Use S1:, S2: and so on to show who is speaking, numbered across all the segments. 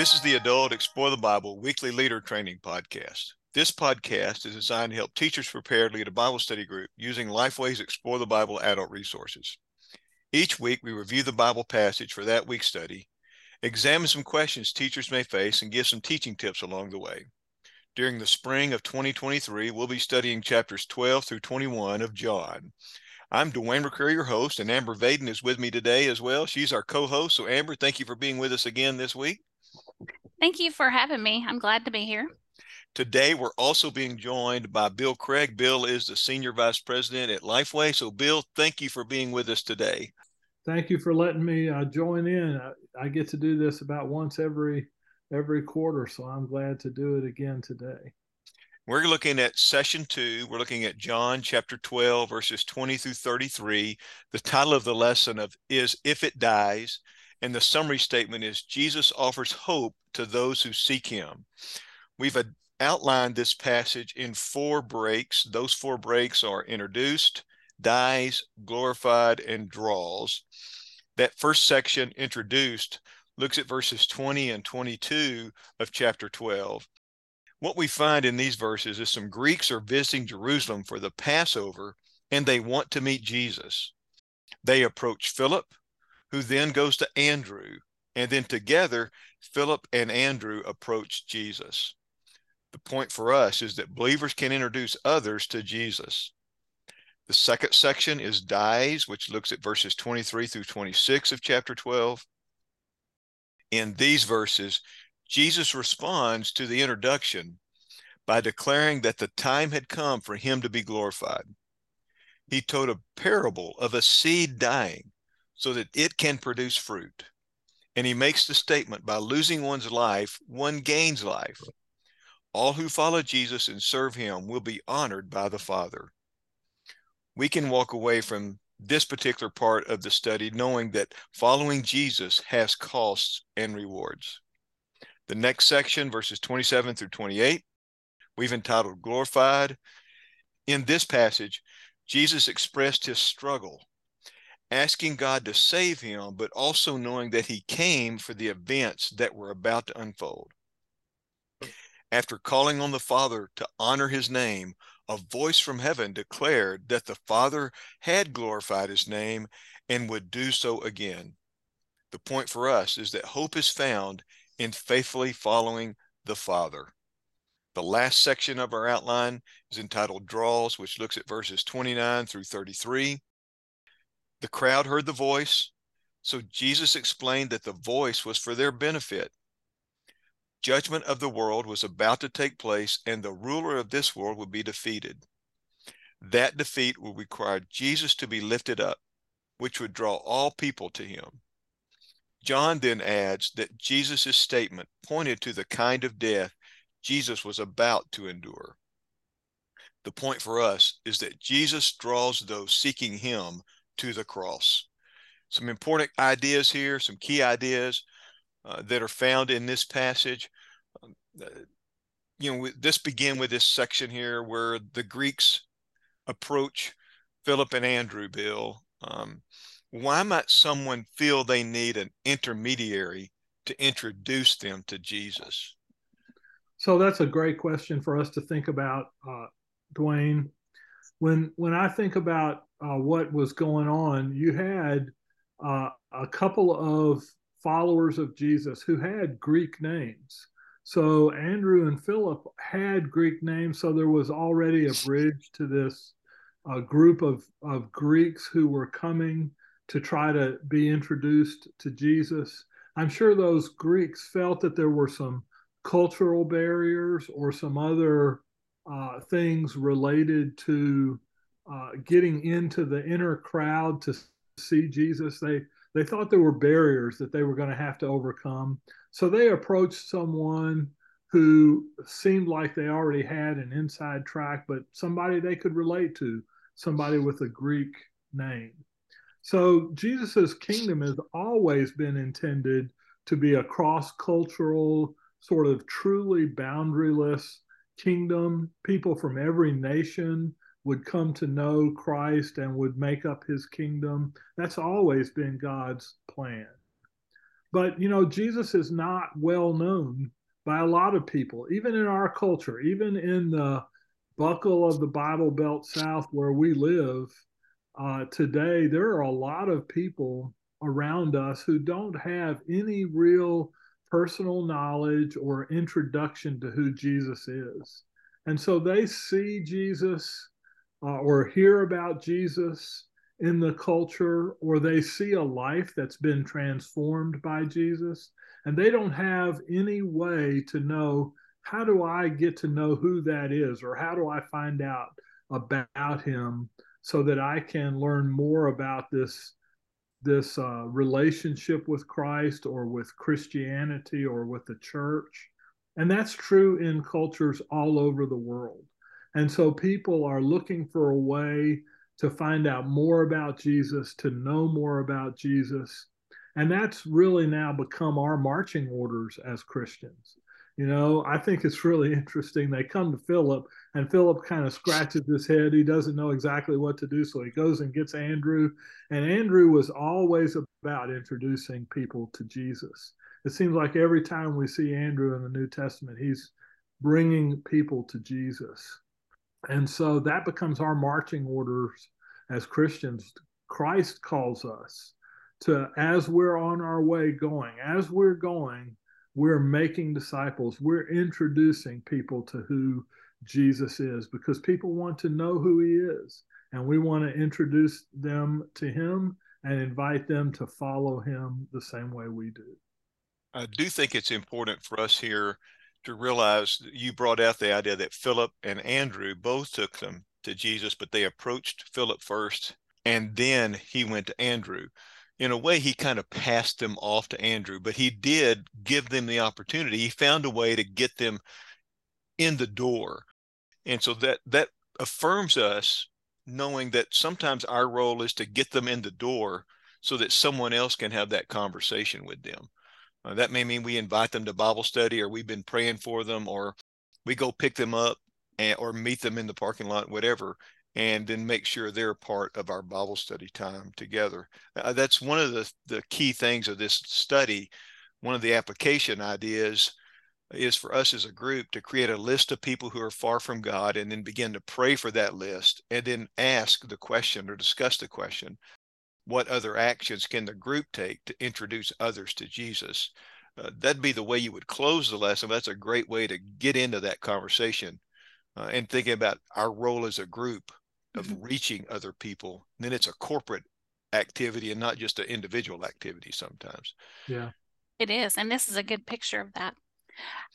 S1: This is the Adult Explore the Bible Weekly Leader Training Podcast. This podcast is designed to help teachers prepare to lead a Bible study group using Lifeway's Explore the Bible adult resources. Each week, we review the Bible passage for that week's study, examine some questions teachers may face, and give some teaching tips along the way. During the spring of 2023, we'll be studying chapters 12 through 21 of John. I'm Dwayne McCrary, your host, and Amber Vaden is with me today as well. She's our co host. So, Amber, thank you for being with us again this week.
S2: Thank you for having me. I'm glad to be here.
S1: Today, we're also being joined by Bill Craig. Bill is the Senior Vice President at Lifeway. So, Bill, thank you for being with us today.
S3: Thank you for letting me uh, join in. I, I, get to do this about once every every quarter, so I'm glad to do it again today.
S1: We're looking at session two. We're looking at John chapter 12, verses 20 through 33. The title of the lesson of is If It Dies. And the summary statement is Jesus offers hope to those who seek him. We've outlined this passage in four breaks. Those four breaks are introduced, dies, glorified, and draws. That first section, introduced, looks at verses 20 and 22 of chapter 12. What we find in these verses is some Greeks are visiting Jerusalem for the Passover and they want to meet Jesus. They approach Philip, who then goes to Andrew, and then together, Philip and Andrew approach Jesus. The point for us is that believers can introduce others to Jesus. The second section is dies, which looks at verses 23 through 26 of chapter 12. In these verses, Jesus responds to the introduction by declaring that the time had come for him to be glorified. He told a parable of a seed dying so that it can produce fruit. And he makes the statement by losing one's life, one gains life. All who follow Jesus and serve him will be honored by the Father. We can walk away from this particular part of the study knowing that following Jesus has costs and rewards. The next section, verses 27 through 28, we've entitled Glorified. In this passage, Jesus expressed his struggle asking God to save him, but also knowing that he came for the events that were about to unfold. Hmm. After calling on the Father to honor his name, a voice from heaven declared that the Father had glorified his name and would do so again. The point for us is that hope is found in faithfully following the Father. The last section of our outline is entitled Draws, which looks at verses 29 through 33. The crowd heard the voice, so Jesus explained that the voice was for their benefit. Judgment of the world was about to take place, and the ruler of this world would be defeated. That defeat would require Jesus to be lifted up, which would draw all people to him. John then adds that Jesus' statement pointed to the kind of death Jesus was about to endure. The point for us is that Jesus draws those seeking him to the cross. Some important ideas here, some key ideas uh, that are found in this passage. Um, uh, you know, this begin with this section here where the Greeks approach Philip and Andrew, Bill. Um, why might someone feel they need an intermediary to introduce them to Jesus?
S3: So that's a great question for us to think about, uh, Dwayne. When when I think about uh, what was going on, you had uh, a couple of followers of Jesus who had Greek names. So Andrew and Philip had Greek names, so there was already a bridge to this uh, group of, of Greeks who were coming to try to be introduced to Jesus. I'm sure those Greeks felt that there were some cultural barriers or some other uh, things related to uh, getting into the inner crowd to see Jesus. They they thought there were barriers that they were going to have to overcome. So they approached someone who seemed like they already had an inside track, but somebody they could relate to, somebody with a Greek name. So Jesus's kingdom has always been intended to be a cross-cultural, sort of truly boundaryless kingdom. People from every nation would come to know Christ and would make up his kingdom. That's always been God's plan. but you know, Jesus is not well known by a lot of people, even in our culture, even in the buckle of the Bible Belt South where we live uh, today. There are a lot of people around us who don't have any real personal knowledge or introduction to who Jesus is. And so they see Jesus uh, or hear about Jesus in the culture, or they see a life that's been transformed by Jesus, and they don't have any way to know how do I get to know who that is, or how do I find out about him so that I can learn more about this this uh, relationship with Christ or with Christianity or with the church. And that's true in cultures all over the world. And so people are looking for a way to find out more about Jesus, to know more about Jesus. And that's really now become our marching orders as Christians. You know, I think it's really interesting. They come to Philip, and Philip kind of scratches his head. He doesn't know exactly what to do. So he goes and gets Andrew. And Andrew was always about introducing people to Jesus. It seems like every time we see Andrew in the New Testament, he's bringing people to Jesus. And so that becomes our marching orders as Christians. Christ calls us to, as we're on our way going, as we're going, we're making disciples. We're introducing people to who Jesus is because people want to know who he is. And we want to introduce them to him and invite them to follow him the same way we do.
S1: I do think it's important for us here to realize you brought out the idea that Philip and Andrew both took them to Jesus, but they approached Philip first and then he went to Andrew in a way, he kind of passed them off to Andrew, but he did give them the opportunity. He found a way to get them in the door. And so that that affirms us knowing that sometimes our role is to get them in the door so that someone else can have that conversation with them. Uh, that may mean we invite them to Bible study or we've been praying for them or we go pick them up and, or meet them in the parking lot, whatever and then make sure they're part of our Bible study time together. Uh, that's one of the, the key things of this study. One of the application ideas is for us as a group to create a list of people who are far from God and then begin to pray for that list and then ask the question or discuss the question what other actions can the group take to introduce others to Jesus? Uh, that'd be the way you would close the lesson. That's a great way to get into that conversation uh, and thinking about our role as a group of reaching other people. Then it's a corporate activity and not just an individual activity sometimes.
S3: Yeah.
S2: It is. And this is a good picture of that.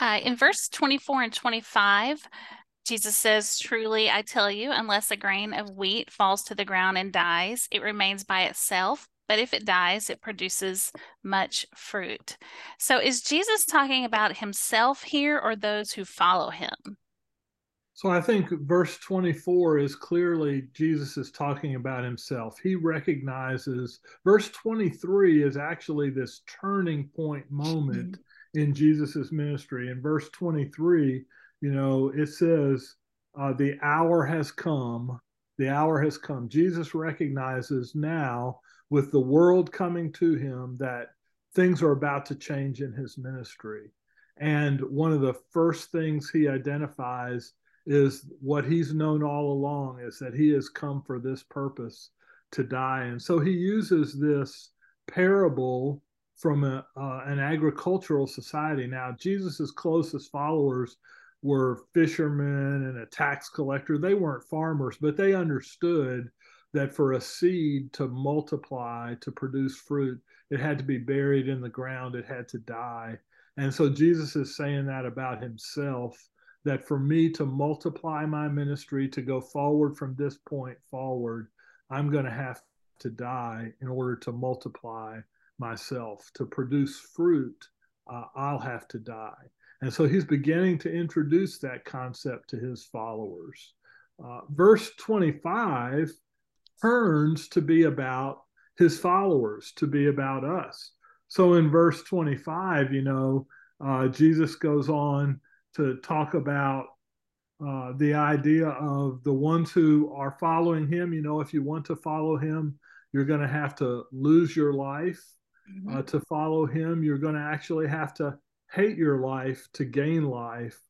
S2: Uh, in verse 24 and 25, Jesus says, Truly, I tell you, unless a grain of wheat falls to the ground and dies, it remains by itself. But if it dies, it produces much fruit. So is Jesus talking about himself here or those who follow him?
S3: So I think verse 24 is clearly Jesus is talking about himself. He recognizes, verse 23 is actually this turning point moment mm-hmm. in Jesus's ministry. In verse 23, you know, it says, uh, the hour has come. The hour has come. Jesus recognizes now, with the world coming to him, that things are about to change in his ministry. And one of the first things he identifies is what he's known all along is that he has come for this purpose to die. And so he uses this parable from a, uh, an agricultural society. Now, Jesus's closest followers were fishermen and a tax collector. They weren't farmers, but they understood that for a seed to multiply, to produce fruit, it had to be buried in the ground, it had to die. And so Jesus is saying that about himself that for me to multiply my ministry, to go forward from this point forward, I'm going to have to die in order to multiply myself. To produce fruit, uh, I'll have to die. And so he's beginning to introduce that concept to his followers. Uh, verse 25 turns to be about his followers, to be about us. So in verse 25, you know, uh, Jesus goes on to talk about uh, the idea of the ones who are following him. You know, if you want to follow him, you're going to have to lose your life. mm-hmm. uh, to follow him, you're going to actually have to hate your life to gain life.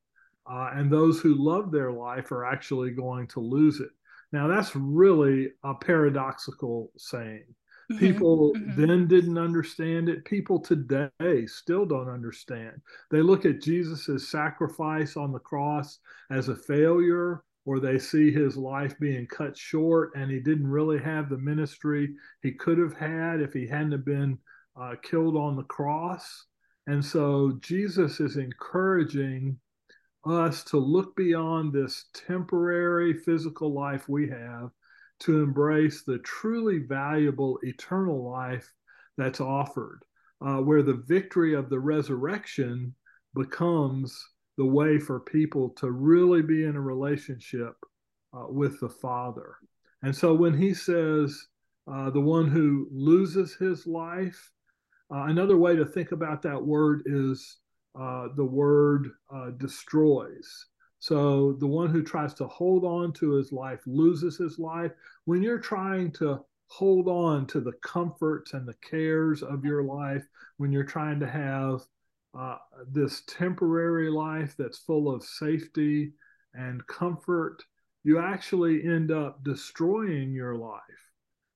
S3: Uh, and those who love their life are actually going to lose it. Now, that's really a paradoxical saying. Mm-hmm. People mm-hmm. then didn't understand it. People today still don't understand. They look at Jesus' sacrifice on the cross as a failure, or they see his life being cut short and he didn't really have the ministry he could have had if he hadn't been uh, killed on the cross. And so Jesus is encouraging us to look beyond this temporary physical life we have to embrace the truly valuable eternal life that's offered, uh, where the victory of the resurrection becomes the way for people to really be in a relationship uh, with the Father. And so when he says, uh, the one who loses his life, uh, another way to think about that word is uh, the word uh, destroys. So the one who tries to hold on to his life loses his life. When you're trying to hold on to the comforts and the cares of your life, when you're trying to have uh, this temporary life that's full of safety and comfort, you actually end up destroying your life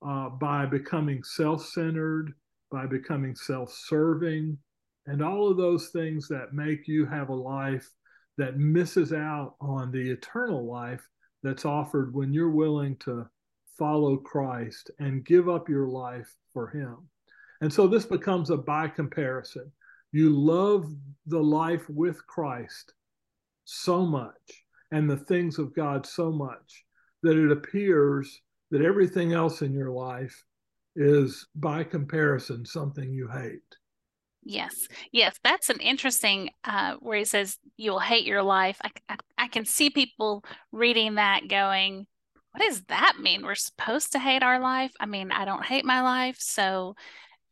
S3: uh, by becoming self centered, by becoming self serving, and all of those things that make you have a life that misses out on the eternal life that's offered when you're willing to follow Christ and give up your life for Him. And so this becomes a by comparison. You love the life with Christ so much and the things of God so much that it appears that everything else in your life is by comparison something you hate.
S2: Yes, yes, that's an interesting uh, where he says you'll hate your life. I, I, I can see people reading that going, "What does that mean? We're supposed to hate our life? I mean, I don't hate my life, so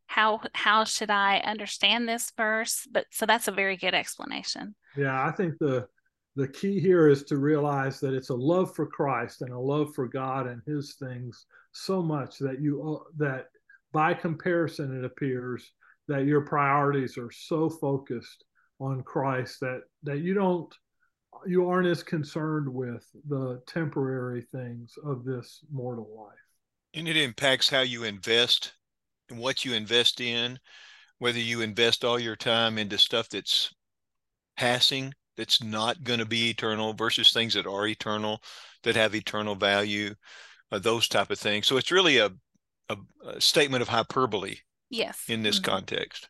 S2: how how should I understand this verse?" But so that's a very good explanation.
S3: Yeah, I think the the key here is to realize that it's a love for Christ and a love for God and His things so much that you uh, that by comparison it appears that your priorities are so focused on Christ that that you don't you aren't as concerned with the temporary things of this mortal life.
S1: And it impacts how you invest and what you invest in, whether you invest all your time into stuff that's passing, that's not going to be eternal versus things that are eternal, that have eternal value, uh, those type of things. So it's really a, a, a statement of hyperbole
S2: Yes.
S1: In this mm-hmm. context.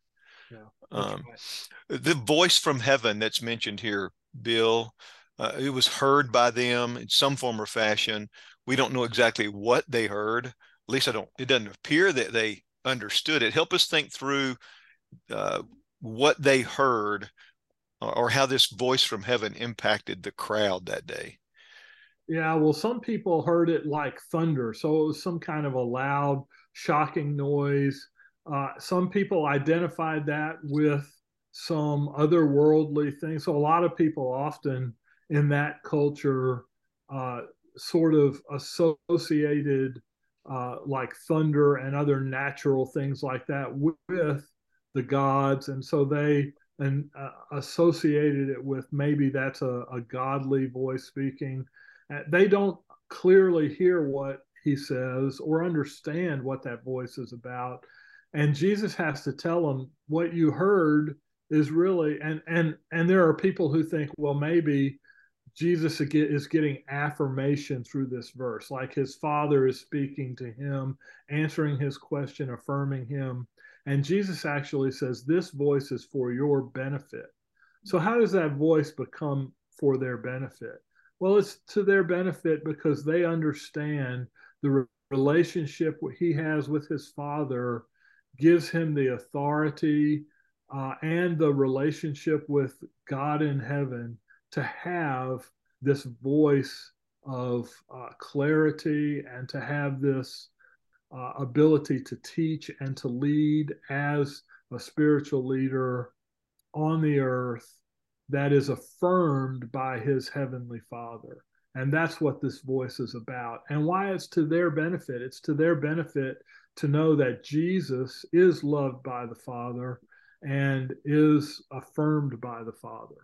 S1: Yeah. Um, right. The voice from heaven that's mentioned here, Bill, uh, it was heard by them in some form or fashion. We don't know exactly what they heard. At least I don't. It doesn't appear that they understood it. Help us think through uh, what they heard, or, or how this voice from heaven impacted the crowd that day.
S3: Yeah, well, some people heard it like thunder, so it was some kind of a loud, shocking noise. Uh, some people identified that with some otherworldly things. So a lot of people often in that culture uh, sort of associated uh, like thunder and other natural things like that with the gods, and so they and uh, associated it with maybe that's a, a godly voice speaking. Uh, they don't clearly hear what he says or understand what that voice is about and jesus has to tell them what you heard is really and and and there are people who think well maybe jesus is getting affirmation through this verse. Like his father is speaking to him answering his question affirming him. And jesus actually says this voice is for your benefit. So how does that voice become for their benefit? Well it's to their benefit because they understand the relationship he has with his father gives him the authority uh, and the relationship with God in heaven to have this voice of uh, clarity and to have this uh, ability to teach and to lead as a spiritual leader on the earth that is affirmed by his heavenly father. And that's what this voice is about. And why it's to their benefit. It's to their benefit to know that Jesus is loved by the Father and is affirmed by the Father.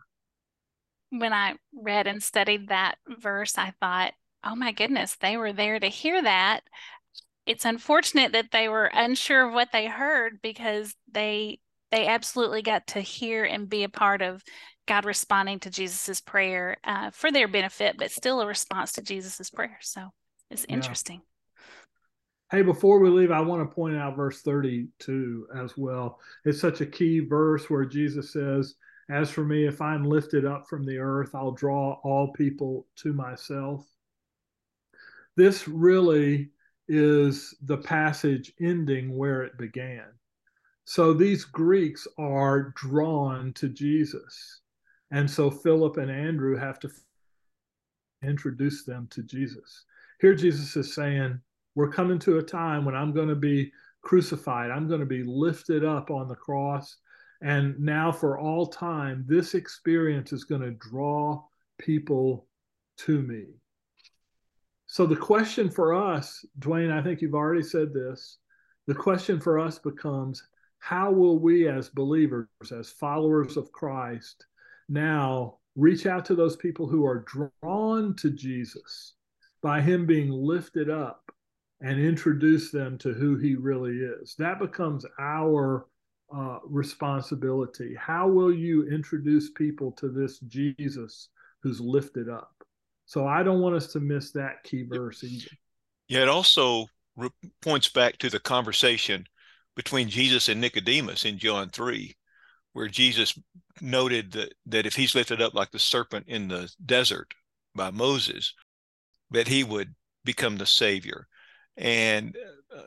S2: When I read and studied that verse, I thought, oh my goodness, they were there to hear that. It's unfortunate that they were unsure of what they heard because they they absolutely got to hear and be a part of God responding to Jesus's prayer uh, for their benefit, but still a response to Jesus's prayer. So it's interesting.
S3: Hey, before we leave, I want to point out verse 32 as well. It's such a key verse where Jesus says, As for me, if I'm lifted up from the earth, I'll draw all people to myself. This really is the passage ending where it began. So these Greeks are drawn to Jesus. And so Philip and Andrew have to introduce them to Jesus. Here, Jesus is saying, we're coming to a time when I'm going to be crucified. I'm going to be lifted up on the cross. And now, for all time, this experience is going to draw people to me. So, the question for us, Dwayne, I think you've already said this. The question for us becomes how will we, as believers, as followers of Christ, now reach out to those people who are drawn to Jesus by Him being lifted up and introduce them to who he really is. That becomes our uh, responsibility. How will you introduce people to this Jesus who's lifted up? So I don't want us to miss that key verse either.
S1: Yeah, it also re- points back to the conversation between Jesus and Nicodemus in John 3, where Jesus noted that, that if he's lifted up like the serpent in the desert by Moses, that he would become the Savior and uh,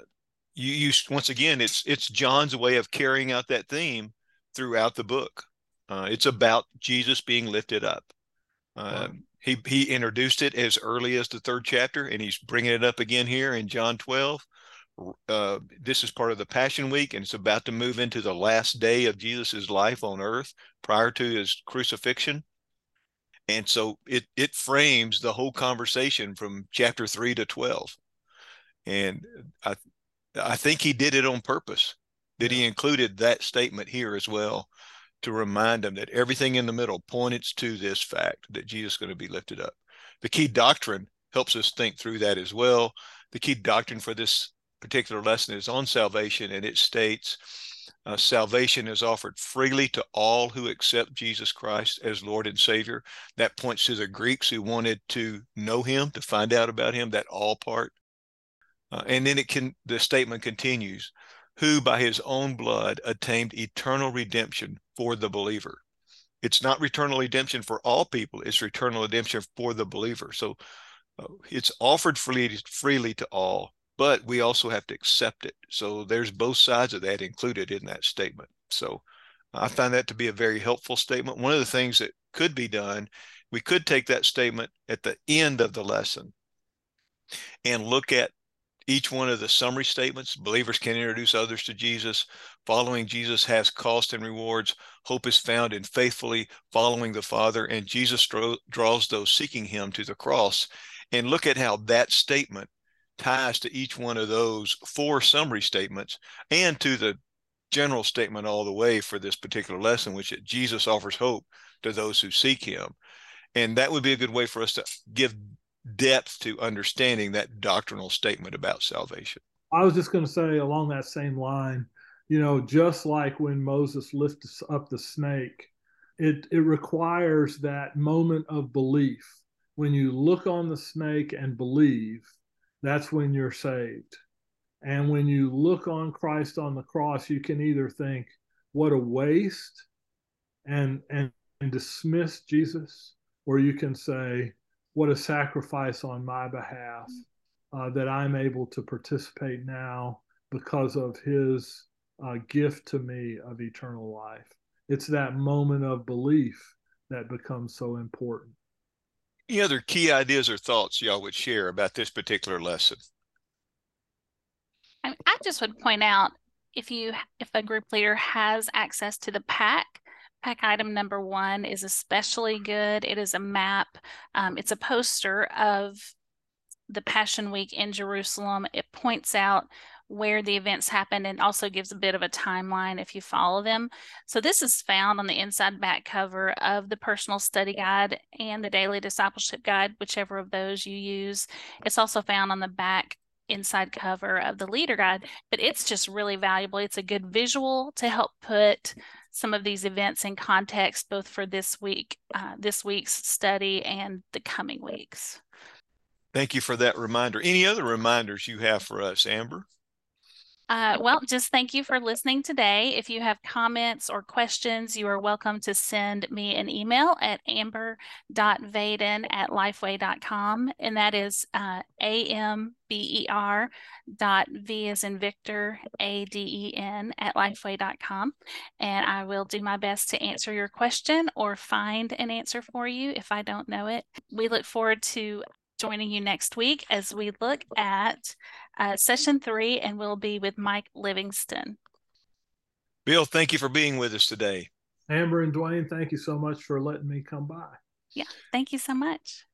S1: you, you once again it's it's john's way of carrying out that theme throughout the book. Uh, it's about jesus being lifted up. Uh, wow. he he introduced it as early as the third chapter and he's bringing it up again here in john 12 uh, this is part of the passion week and it's about to move into the last day of jesus's life on earth prior to his crucifixion. And so it it frames the whole conversation from chapter 3 to 12 and I I think he did it on purpose. That he included that statement here as well to remind them that everything in the middle points to this fact that Jesus is going to be lifted up. The key doctrine helps us think through that as well. The key doctrine for this particular lesson is on salvation, and it states uh, salvation is offered freely to all who accept Jesus Christ as Lord and Savior. That points to the Greeks who wanted to know Him, to find out about Him, that all part. Uh, and then it can the statement continues, who by his own blood attained eternal redemption for the believer. It's not eternal redemption for all people, it's eternal redemption for the believer. So uh, it's offered freely, freely to all, but we also have to accept it. So there's both sides of that included in that statement. So I find that to be a very helpful statement. One of the things that could be done, we could take that statement at the end of the lesson and look at each one of the summary statements. Believers can introduce others to jesus. Following jesus has cost and rewards. Hope is found in faithfully following the father and jesus draws those seeking him to the cross. And look at how that statement ties to each one of those four summary statements and to the general statement all the way for this particular lesson which jesus offers hope to those who seek him. And that would be a good way for us to give depth to understanding that doctrinal statement about salvation.
S3: I was just going to say along that same line, you know, just like when Moses lifts up the snake, it, it requires that moment of belief. When you look on the snake and believe, that's when you're saved. And when you look on Christ on the cross, you can either think, what a waste, and, and, and dismiss Jesus, or you can say, what a sacrifice on my behalf uh, that I'm able to participate now because of his uh, gift to me of eternal life. It's that moment of belief that becomes so important.
S1: Any other key ideas or thoughts y'all would share about this particular lesson?
S2: I just would point out if you if a group leader has access to the pack Pack item number one is especially good. It is a map, um, it's a poster of the Passion Week in Jerusalem. It points out where the events happened and also gives a bit of a timeline if you follow them. So this is found on the inside back cover of the personal study guide and the daily discipleship guide, whichever of those you use. It's also found on the back inside cover of the leader guide, but it's just really valuable. It's a good visual to help put some of these events in context, both for this week, uh, this week's study and the coming weeks.
S1: Thank you for that reminder. Any other reminders you have for us, Amber?
S2: Uh, well, just thank you for listening today. If you have comments or questions, you are welcome to send me an email at amber.vaden at lifeway.com. And that is uh, A-M-B-E-R dot V as in Victor, A-D-E-N at lifeway.com. And I will do my best to answer your question or find an answer for you if I don't know it. We look forward to joining you next week as we look at uh, session three, and we'll be with Mike Livingstone.
S1: Bill, thank you for being with us today.
S3: Amber and Dwayne, thank you so much for letting me come by.
S2: Yeah, thank you so much.